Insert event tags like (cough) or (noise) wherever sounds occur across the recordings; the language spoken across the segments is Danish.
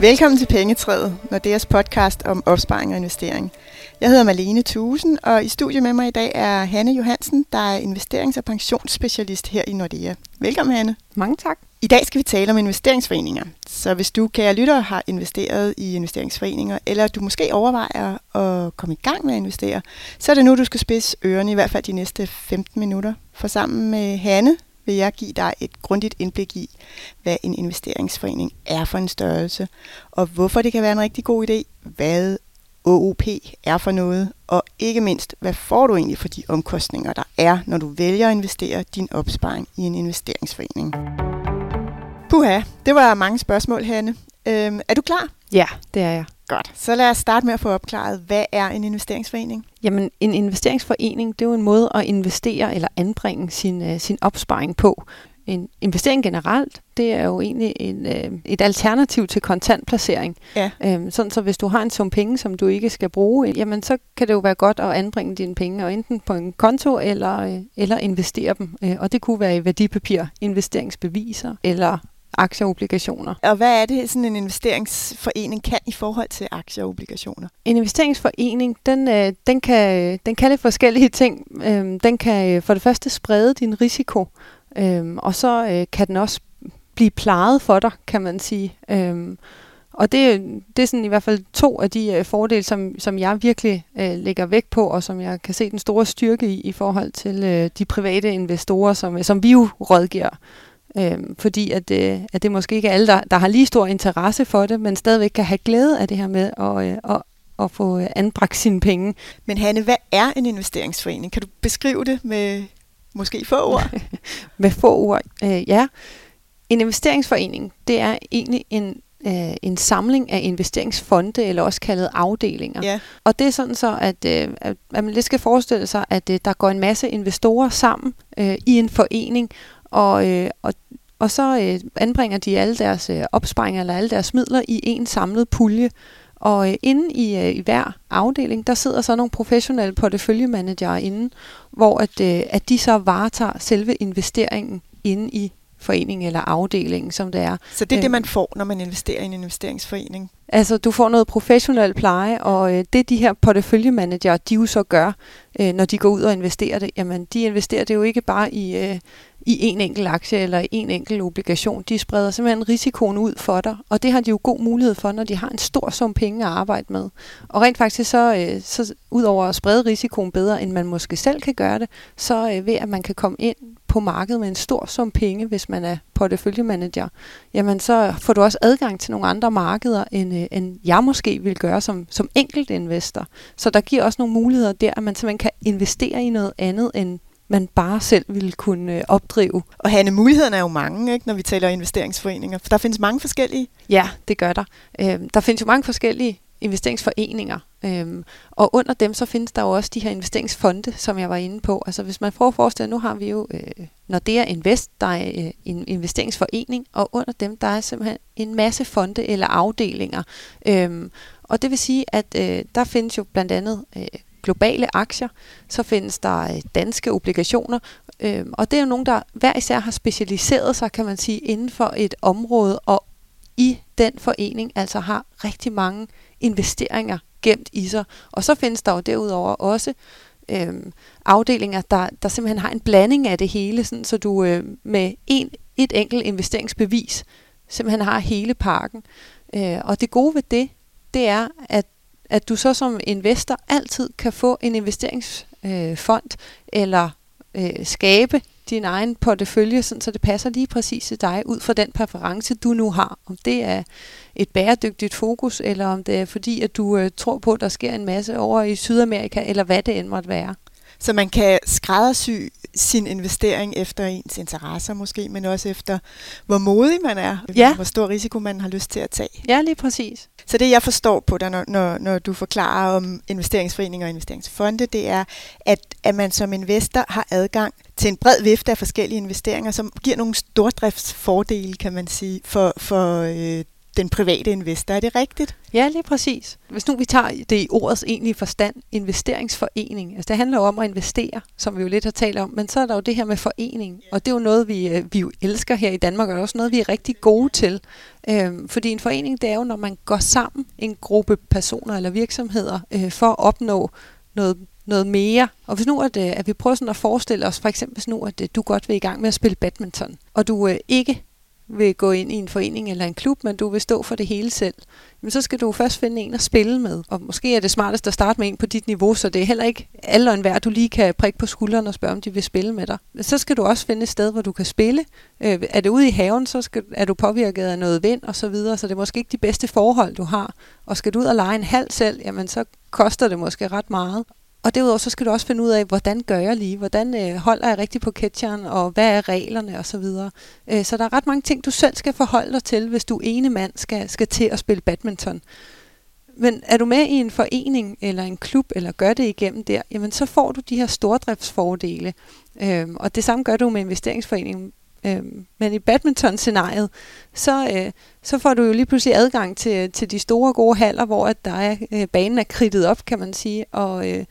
Velkommen til Pengetræet, Nordeas podcast om opsparing og investering. Jeg hedder Malene Thusen, og i studiet med mig i dag er Hanne Johansen, der er investerings- og pensionsspecialist her i Nordea. Velkommen, Hanne. Mange tak. I dag skal vi tale om investeringsforeninger. Så hvis du, kære lytter, har investeret i investeringsforeninger, eller du måske overvejer at komme i gang med at investere, så er det nu, du skal spidse ørerne, i hvert fald de næste 15 minutter. For sammen med Hanne vil jeg give dig et grundigt indblik i, hvad en investeringsforening er for en størrelse, og hvorfor det kan være en rigtig god idé, hvad OOP er for noget, og ikke mindst, hvad får du egentlig for de omkostninger, der er, når du vælger at investere din opsparing i en investeringsforening. Puha, det var mange spørgsmål, Hanne. Øhm, er du klar? Ja, det er jeg. Godt. Så lad os starte med at få opklaret, hvad er en investeringsforening? Jamen, en investeringsforening, det er jo en måde at investere eller anbringe sin, uh, sin opsparing på. En investering generelt, det er jo egentlig en, uh, et alternativ til kontantplacering. Ja. Um, sådan så hvis du har en sum penge, som du ikke skal bruge, jamen så kan det jo være godt at anbringe dine penge, og enten på en konto eller, uh, eller investere dem. Uh, og det kunne være i værdipapir, investeringsbeviser eller aktier og obligationer. Og hvad er det, sådan en investeringsforening kan i forhold til aktier og obligationer? En investeringsforening, den, øh, den, kan, den kan lidt forskellige ting. Øhm, den kan øh, for det første sprede din risiko, øhm, og så øh, kan den også blive plejet for dig, kan man sige. Øhm, og det, det er sådan i hvert fald to af de øh, fordele, som, som jeg virkelig øh, lægger vægt på, og som jeg kan se den store styrke i, i forhold til øh, de private investorer, som, som vi jo rådgiver. Øhm, fordi at, øh, at det måske ikke er alle, der, der har lige stor interesse for det, men stadigvæk kan have glæde af det her med at, øh, at, at få anbragt sine penge. Men Hanne, hvad er en investeringsforening? Kan du beskrive det med måske få ord? (laughs) med få ord, øh, ja. En investeringsforening, det er egentlig en øh, en samling af investeringsfonde, eller også kaldet afdelinger. Ja. Og det er sådan så, at, øh, at man lidt skal forestille sig, at øh, der går en masse investorer sammen øh, i en forening, og, øh, og, og så øh, anbringer de alle deres øh, opsparinger eller alle deres midler i en samlet pulje. Og øh, inde i, øh, i hver afdeling, der sidder så nogle professionelle porteføljemanager inde, hvor at, øh, at de så varetager selve investeringen inde i foreningen eller afdelingen, som det er. Så det er det, man får, når man investerer i en investeringsforening? Altså, du får noget professionel pleje, og øh, det de her porteføljemanager, de jo så gør, øh, når de går ud og investerer det, jamen, de investerer det jo ikke bare i, øh, i en enkelt aktie eller i en enkelt obligation. De spreder simpelthen risikoen ud for dig, og det har de jo god mulighed for, når de har en stor sum penge at arbejde med. Og rent faktisk så, øh, så ud over at sprede risikoen bedre, end man måske selv kan gøre det, så øh, ved at man kan komme ind på markedet med en stor sum penge, hvis man er porteføljemanager, jamen så får du også adgang til nogle andre markeder, end, øh, end jeg måske vil gøre som, som enkelt investor. Så der giver også nogle muligheder der, at man simpelthen kan investere i noget andet end man bare selv ville kunne øh, opdrive. Og Hanne, mulighederne er jo mange, ikke, når vi taler investeringsforeninger. For der findes mange forskellige. Ja, det gør der. Øh, der findes jo mange forskellige investeringsforeninger, øhm, og under dem så findes der jo også de her investeringsfonde, som jeg var inde på. Altså hvis man får forestillet, nu har vi jo, øh, når det er Invest, der er øh, en investeringsforening, og under dem der er simpelthen en masse fonde eller afdelinger. Øhm, og det vil sige, at øh, der findes jo blandt andet øh, globale aktier, så findes der øh, danske obligationer, øh, og det er jo nogen, der hver især har specialiseret sig, kan man sige, inden for et område, og i den forening altså har rigtig mange investeringer gemt i sig. Og så findes der jo derudover også øh, afdelinger, der, der simpelthen har en blanding af det hele, sådan, så du øh, med en, et enkelt investeringsbevis simpelthen har hele parken. Øh, og det gode ved det, det er, at at du så som investor altid kan få en investeringsfond øh, eller øh, skabe din egen portefølje, sådan, så det passer lige præcis til dig ud fra den præference, du nu har. Om det er et bæredygtigt fokus, eller om det er fordi, at du øh, tror på, at der sker en masse over i Sydamerika, eller hvad det end måtte være. Så man kan skræddersy sin investering efter ens interesser måske, men også efter, hvor modig man er, ja. hvor stor risiko man har lyst til at tage. Ja, lige præcis. Så det, jeg forstår på dig, når, når, når du forklarer om investeringsforeninger og investeringsfonde, det er, at, at man som investor har adgang til en bred vifte af forskellige investeringer, som giver nogle stordriftsfordele, kan man sige, for, for øh, den private investor. Er det rigtigt? Ja, lige præcis. Hvis nu vi tager det i ordets egentlige forstand, investeringsforening. Altså det handler jo om at investere, som vi jo lidt har talt om, men så er der jo det her med forening, og det er jo noget, vi, øh, vi jo elsker her i Danmark, og også noget, vi er rigtig gode til. Øhm, fordi en forening, det er jo, når man går sammen, en gruppe personer eller virksomheder, øh, for at opnå noget noget mere. Og hvis nu, at, øh, at vi prøver sådan at forestille os, for eksempel hvis nu, at øh, du godt vil i gang med at spille badminton, og du øh, ikke vil gå ind i en forening eller en klub, men du vil stå for det hele selv, men så skal du først finde en at spille med. Og måske er det smartest at starte med en på dit niveau, så det er heller ikke alle og enhver, du lige kan prikke på skulderen og spørge, om de vil spille med dig. Men så skal du også finde et sted, hvor du kan spille. Øh, er det ude i haven, så skal, er du påvirket af noget vind og så videre, så det er måske ikke de bedste forhold, du har. Og skal du ud og lege en halv selv, jamen så koster det måske ret meget. Og derudover så skal du også finde ud af, hvordan gør jeg lige? Hvordan øh, holder jeg rigtigt på catcheren? Og hvad er reglerne? Og så videre. Øh, så der er ret mange ting, du selv skal forholde dig til, hvis du ene mand skal, skal til at spille badminton. Men er du med i en forening eller en klub, eller gør det igennem der, jamen så får du de her stordriftsfordele. Øhm, og det samme gør du med investeringsforeningen. Øhm, men i badminton-scenariet, så, øh, så får du jo lige pludselig adgang til, til de store gode haller, hvor at der er, øh, banen er kridtet op, kan man sige, og, øh,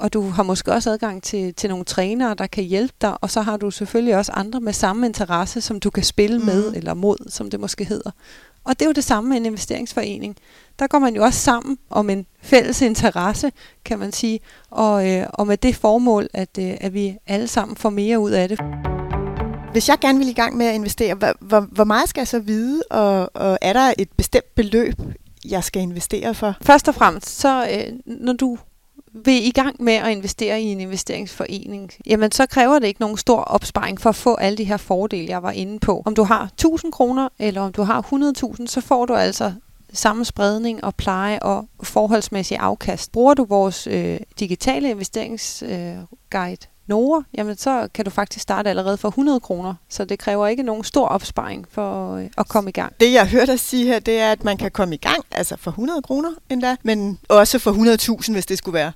og du har måske også adgang til, til nogle trænere, der kan hjælpe dig, og så har du selvfølgelig også andre med samme interesse, som du kan spille mm. med eller mod, som det måske hedder. Og det er jo det samme med en investeringsforening. Der går man jo også sammen om en fælles interesse, kan man sige, og, øh, og med det formål, at, øh, at vi alle sammen får mere ud af det. Hvis jeg gerne vil i gang med at investere, hvor, hvor, hvor meget skal jeg så vide, og, og er der et bestemt beløb, jeg skal investere for? Først og fremmest, så øh, når du vil i gang med at investere i en investeringsforening, jamen så kræver det ikke nogen stor opsparing for at få alle de her fordele, jeg var inde på. Om du har 1000 kroner, eller om du har 100.000, så får du altså samme spredning og pleje og forholdsmæssig afkast. Bruger du vores øh, digitale investeringsguide, øh, Nora, jamen så kan du faktisk starte allerede for 100 kroner, så det kræver ikke nogen stor opsparing for øh, at komme i gang. Det jeg hørte dig sige her, det er, at man kan komme i gang, altså for 100 kroner endda, men også for 100.000, hvis det skulle være.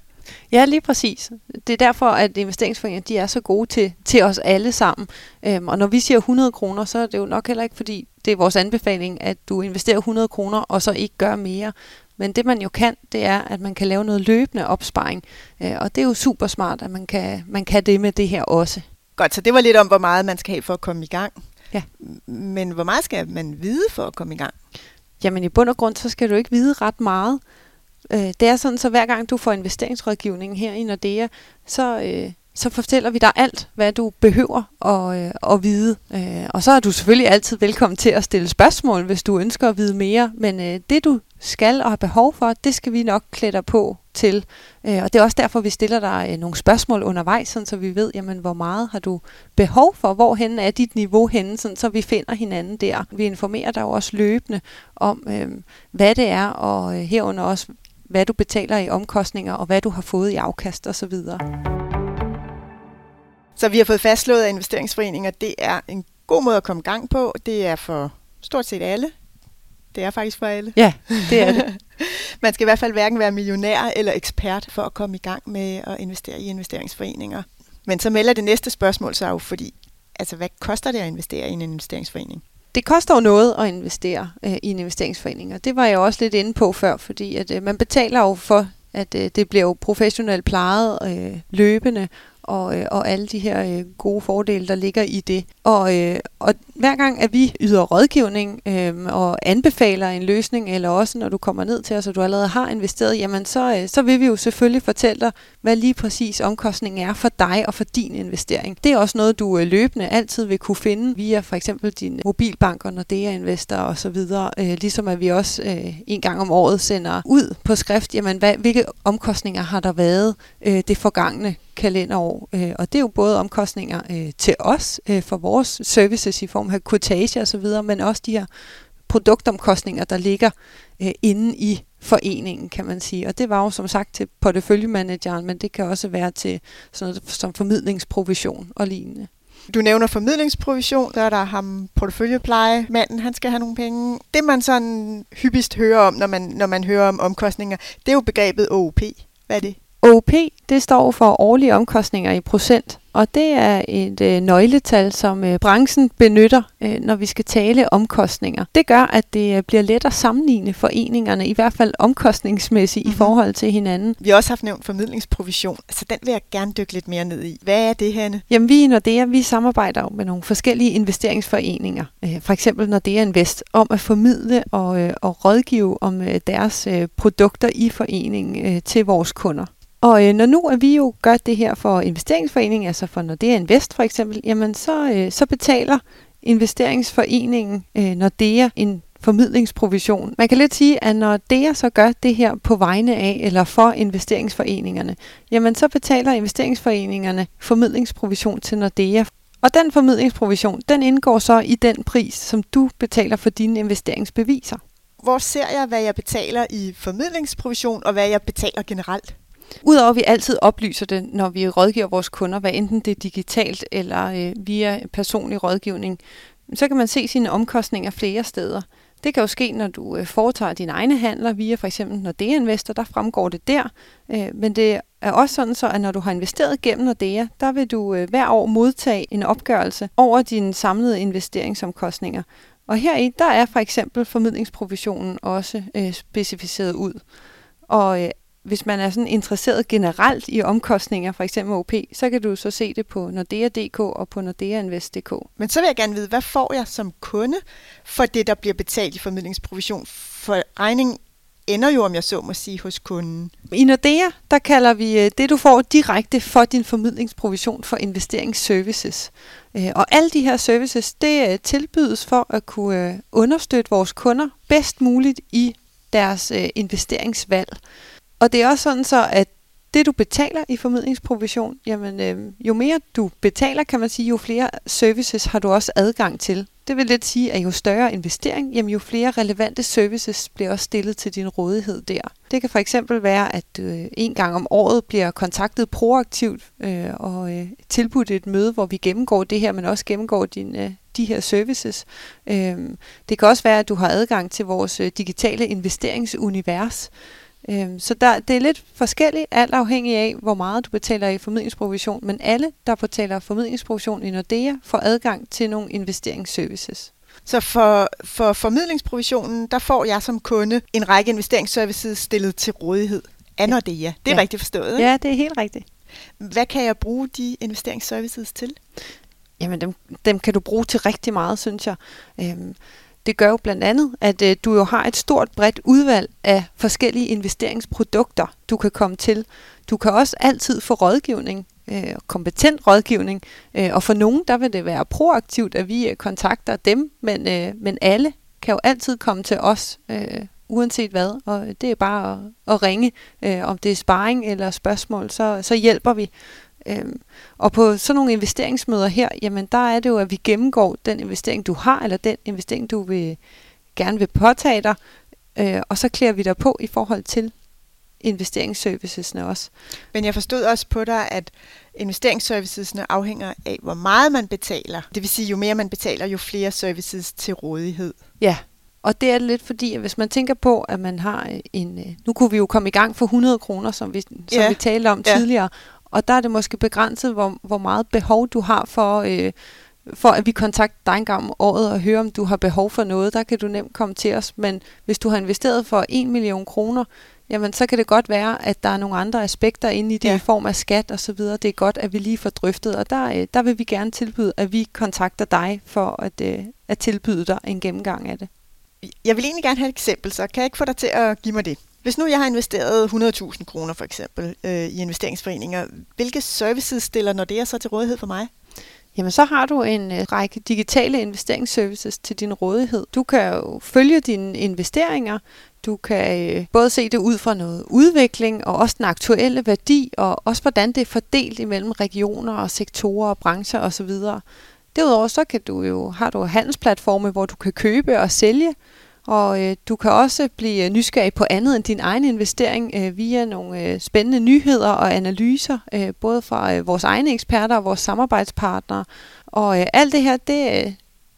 Ja, lige præcis. Det er derfor, at investeringsforeninger de er så gode til, til os alle sammen. Øhm, og når vi siger 100 kroner, så er det jo nok heller ikke, fordi det er vores anbefaling, at du investerer 100 kroner, og så ikke gør mere. Men det man jo kan, det er, at man kan lave noget løbende opsparing. Øh, og det er jo super smart, at man kan, man kan det med det her også. Godt, så det var lidt om, hvor meget man skal have for at komme i gang. Ja. Men hvor meget skal man vide for at komme i gang? Jamen i bund og grund, så skal du ikke vide ret meget. Øh, det er sådan, så hver gang du får investeringsrådgivning her i Nordea, så, øh, så fortæller vi dig alt, hvad du behøver at, øh, at vide. Øh, og så er du selvfølgelig altid velkommen til at stille spørgsmål, hvis du ønsker at vide mere. Men øh, det du skal og har behov for, det skal vi nok klæde dig på til. Øh, og det er også derfor, vi stiller dig øh, nogle spørgsmål undervejs, sådan, så vi ved, jamen, hvor meget har du behov for, hvorhen er dit niveau henne, sådan, så vi finder hinanden der. Vi informerer dig også løbende om, øh, hvad det er, og øh, herunder også, hvad du betaler i omkostninger, og hvad du har fået i afkast osv. Så vi har fået fastslået, at investeringsforeninger det er en god måde at komme i gang på. Det er for stort set alle. Det er faktisk for alle. Ja, det er det. (laughs) Man skal i hvert fald hverken være millionær eller ekspert for at komme i gang med at investere i investeringsforeninger. Men så melder det næste spørgsmål sig jo, fordi altså, hvad koster det at investere i en investeringsforening? Det koster jo noget at investere øh, i en investeringsforening, og det var jeg også lidt inde på før, fordi at øh, man betaler jo for, at øh, det bliver jo professionelt plejet øh, løbende, og, øh, og alle de her øh, gode fordele, der ligger i det. Og, øh, og hver gang, at vi yder rådgivning øh, og anbefaler en løsning, eller også når du kommer ned til os, og du allerede har investeret, jamen så, øh, så vil vi jo selvfølgelig fortælle dig, hvad lige præcis omkostningen er for dig og for din investering. Det er også noget, du øh, løbende altid vil kunne finde via for eksempel din mobilbank og Nordea Investor og så videre. Øh, ligesom at vi også øh, en gang om året sender ud på skrift, jamen hvad, hvilke omkostninger har der været øh, det forgangne kalenderår. Øh, og det er jo både omkostninger øh, til os øh, for vores services i form af quotage og så videre, men også de her produktomkostninger, der ligger øh, inde i foreningen, kan man sige. Og det var jo som sagt til porteføljemanageren, men det kan også være til sådan noget som formidlingsprovision og lignende. Du nævner formidlingsprovision, der er der ham porteføljepleje, manden, han skal have nogle penge. Det man sådan hyppigst hører om, når man, når man hører om omkostninger, det er jo begrebet OOP. Hvad er det? OP, det står for årlige omkostninger i procent og det er et øh, nøgletal, som øh, branchen benytter, øh, når vi skal tale omkostninger. Det gør, at det øh, bliver let at sammenligne foreningerne, i hvert fald omkostningsmæssigt mm-hmm. i mhm. forhold til hinanden. Vi har også haft nævnt formidlingsprovision, så den vil jeg gerne dykke lidt mere ned i. Hvad er det, Hanne? Jamen vi i Nordea, vi samarbejder jo med nogle forskellige investeringsforeninger. Øh, for eksempel Nordea Invest, om at formidle og, øh, og rådgive om øh, deres øh, produkter i foreningen øh, til vores kunder. Og øh, når nu at vi jo gør det her for investeringsforeningen, altså for Nordea Invest for eksempel, jamen så, øh, så betaler investeringsforeningen øh, Nordea en formidlingsprovision. Man kan lidt sige, at når DEA så gør det her på vegne af eller for investeringsforeningerne, jamen så betaler investeringsforeningerne formidlingsprovision til Nordea. Og den formidlingsprovision, den indgår så i den pris, som du betaler for dine investeringsbeviser. Hvor ser jeg, hvad jeg betaler i formidlingsprovision, og hvad jeg betaler generelt? Udover at vi altid oplyser det, når vi rådgiver vores kunder, hvad enten det er digitalt eller øh, via personlig rådgivning, så kan man se sine omkostninger flere steder. Det kan jo ske, når du øh, foretager dine egne handler via for eksempel Nordea Investor, der fremgår det der. Øh, men det er også sådan så, at når du har investeret gennem Nordea, der vil du øh, hver år modtage en opgørelse over dine samlede investeringsomkostninger. Og heri, der er for eksempel formidlingsprovisionen også øh, specificeret ud. Og øh, hvis man er sådan interesseret generelt i omkostninger, for eksempel OP, så kan du så se det på Nordea.dk og på NordeaInvest.dk. Men så vil jeg gerne vide, hvad får jeg som kunde for det, der bliver betalt i formidlingsprovision? For regningen ender jo, om jeg så må sige, hos kunden. I Nordea, der kalder vi øh, det, du får direkte for din formidlingsprovision for investeringsservices. Øh, og alle de her services, det øh, tilbydes for at kunne understøtte vores kunder bedst muligt i deres investeringsvalg. Og det er også sådan så, at det du betaler i formidlingsprovision, jamen øh, jo mere du betaler, kan man sige, jo flere services har du også adgang til. Det vil lidt sige, at jo større investering, jamen jo flere relevante services bliver også stillet til din rådighed der. Det kan for eksempel være, at du øh, en gang om året bliver kontaktet proaktivt øh, og øh, tilbudt et møde, hvor vi gennemgår det her, men også gennemgår din, øh, de her services. Øh, det kan også være, at du har adgang til vores øh, digitale investeringsunivers, Øhm, så der, det er lidt forskelligt, alt afhængig af, hvor meget du betaler i formidlingsprovision, men alle, der betaler formidlingsprovision i Nordea, får adgang til nogle investeringsservices. Så for, for formidlingsprovisionen, der får jeg som kunde en række investeringsservices stillet til rådighed af Nordea. Det er ja. rigtigt forstået, ikke? Ja, det er helt rigtigt. Hvad kan jeg bruge de investeringsservices til? Jamen, dem, dem kan du bruge til rigtig meget, synes jeg. Øhm, det gør jo blandt andet, at øh, du jo har et stort bredt udvalg af forskellige investeringsprodukter, du kan komme til. Du kan også altid få rådgivning, øh, kompetent rådgivning, øh, og for nogen der vil det være proaktivt, at vi øh, kontakter dem, men, øh, men alle kan jo altid komme til os, øh, uanset hvad, og det er bare at, at ringe, øh, om det er sparring eller spørgsmål, så, så hjælper vi. Øhm, og på sådan nogle investeringsmøder her, jamen der er det jo, at vi gennemgår den investering, du har, eller den investering, du vil, gerne vil påtage dig, øh, og så klæder vi dig på i forhold til investeringsservicesne også. Men jeg forstod også på dig, at investeringsservicesne afhænger af, hvor meget man betaler. Det vil sige, jo mere man betaler, jo flere services til rådighed. Ja, og det er lidt fordi, at hvis man tænker på, at man har en... Øh, nu kunne vi jo komme i gang for 100 kroner, som vi, som ja. vi talte om ja. tidligere, og der er det måske begrænset, hvor, hvor meget behov du har for, øh, for at vi kontakter dig en gang om året og hører, om du har behov for noget. Der kan du nemt komme til os. Men hvis du har investeret for 1 million kroner, jamen så kan det godt være, at der er nogle andre aspekter inde i det ja. i form af skat og så videre. Det er godt, at vi lige får drøftet, og der, øh, der vil vi gerne tilbyde, at vi kontakter dig for at, øh, at tilbyde dig en gennemgang af det. Jeg vil egentlig gerne have et eksempel, så kan jeg ikke få dig til at give mig det? Hvis nu jeg har investeret 100.000 kroner for eksempel øh, i investeringsforeninger, hvilke services stiller når det er så til rådighed for mig? Jamen så har du en øh, række digitale investeringsservices til din rådighed. Du kan jo følge dine investeringer, du kan øh, både se det ud fra noget udvikling og også den aktuelle værdi, og også hvordan det er fordelt imellem regioner og sektorer og brancher osv. Derudover så kan du jo, har du handelsplatforme, hvor du kan købe og sælge og øh, du kan også blive øh, nysgerrig på andet end din egen investering øh, via nogle øh, spændende nyheder og analyser, øh, både fra øh, vores egne eksperter og vores samarbejdspartnere. Og øh, alt det her, det, øh,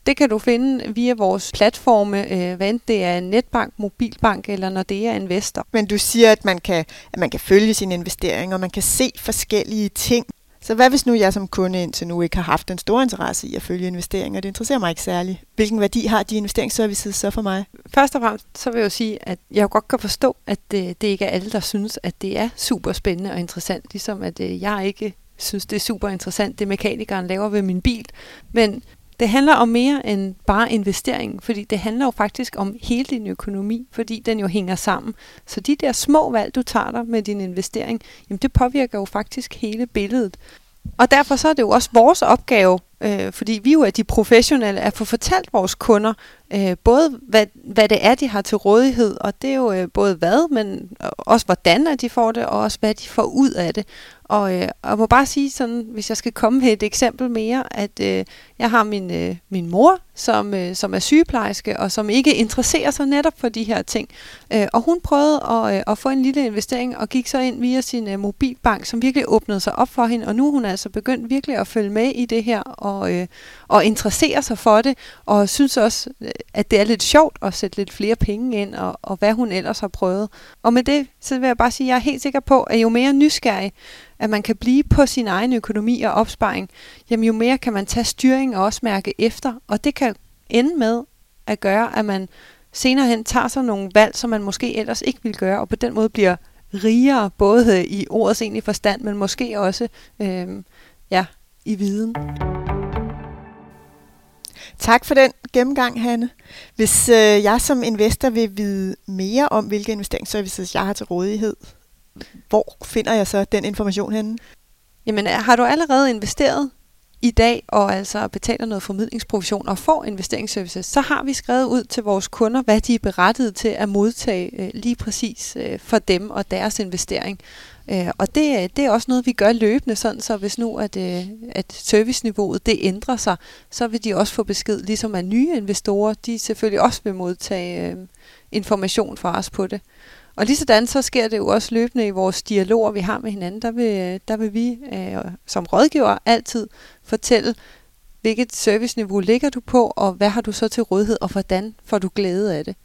det kan du finde via vores platforme, øh, hvad enten det er netbank, mobilbank eller når det er investor. Men du siger, at man kan, at man kan følge sine investeringer, og man kan se forskellige ting så hvad hvis nu jeg som kunde indtil nu ikke har haft den store interesse i at følge investeringer? Det interesserer mig ikke særlig. Hvilken værdi har de investeringsservices så for mig? Først og fremmest så vil jeg jo sige, at jeg godt kan forstå, at det, det ikke er alle, der synes, at det er super spændende og interessant. Ligesom at øh, jeg ikke synes, det er super interessant, det mekanikeren laver ved min bil. Men det handler om mere end bare investering, fordi det handler jo faktisk om hele din økonomi, fordi den jo hænger sammen. Så de der små valg, du tager dig med din investering, jamen det påvirker jo faktisk hele billedet. Og derfor så er det jo også vores opgave, øh, fordi vi jo er de professionelle, at få fortalt vores kunder, øh, både hvad, hvad det er, de har til rådighed, og det er jo øh, både hvad, men øh, også hvordan at de får det, og også hvad de får ud af det. Og øh, jeg må bare sige sådan, hvis jeg skal komme med et eksempel mere, at øh, jeg har min, øh, min mor, som, øh, som er sygeplejerske, og som ikke interesserer sig netop for de her ting. Øh, og hun prøvede at, øh, at få en lille investering, og gik så ind via sin øh, mobilbank, som virkelig åbnede sig op for hende, og nu er hun altså begyndt virkelig at følge med i det her, og, øh, og interessere sig for det, og synes også, øh, at det er lidt sjovt at sætte lidt flere penge ind, og, og hvad hun ellers har prøvet. Og med det, så vil jeg bare sige, at jeg er helt sikker på, at jo mere nysgerrig, at man kan blive på sin egen økonomi og opsparing, jamen jo mere kan man tage styring og også mærke efter, og det kan ende med at gøre, at man senere hen tager sig nogle valg, som man måske ellers ikke vil gøre, og på den måde bliver rigere, både i ordets egentlige forstand, men måske også øh, ja, i viden. Tak for den gennemgang, Hanne. Hvis øh, jeg som investor vil vide mere om, hvilke investeringsservices jeg har til rådighed, hvor finder jeg så den information henne? Jamen, har du allerede investeret i dag og altså betaler noget formidlingsprovision og får investeringsservices, så har vi skrevet ud til vores kunder, hvad de er berettiget til at modtage øh, lige præcis øh, for dem og deres investering. Øh, og det, det er også noget, vi gør løbende, sådan så hvis nu at, øh, at serviceniveauet det ændrer sig, så vil de også få besked, ligesom at nye investorer, de selvfølgelig også vil modtage øh, information fra os på det. Og lige sådan så sker det jo også løbende i vores dialoger, vi har med hinanden. Der vil, der vil vi øh, som rådgiver altid fortælle, hvilket serviceniveau ligger du på, og hvad har du så til rådighed, og hvordan får du glæde af det.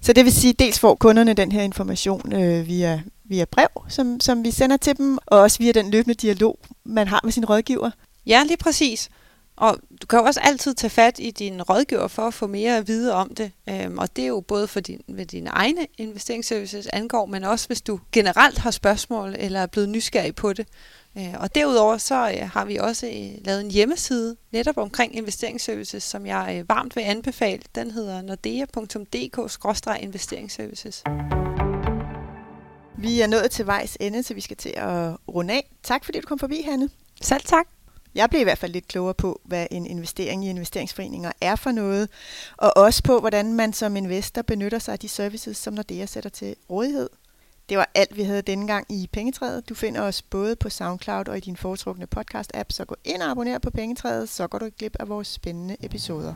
Så det vil sige, dels får kunderne den her information øh, via, via brev, som, som vi sender til dem, og også via den løbende dialog, man har med sin rådgiver. Ja, lige præcis. Og du kan jo også altid tage fat i din rådgiver for at få mere at vide om det. Øhm, og det er jo både for din, hvad dine egne investeringsservices angår, men også hvis du generelt har spørgsmål eller er blevet nysgerrig på det. Øh, og derudover så øh, har vi også øh, lavet en hjemmeside netop omkring investeringsservices, som jeg øh, varmt vil anbefale. Den hedder nordea.dk-investeringsservices. Vi er nået til vejs ende, så vi skal til at runde af. Tak fordi du kom forbi, Hanne. Selv tak. Jeg blev i hvert fald lidt klogere på, hvad en investering i investeringsforeninger er for noget, og også på, hvordan man som investor benytter sig af de services, som Nordea sætter til rådighed. Det var alt, vi havde denne gang i Pengetræet. Du finder os både på SoundCloud og i din foretrukne podcast-app, så gå ind og abonner på Pengetræet, så går du ikke glip af vores spændende episoder.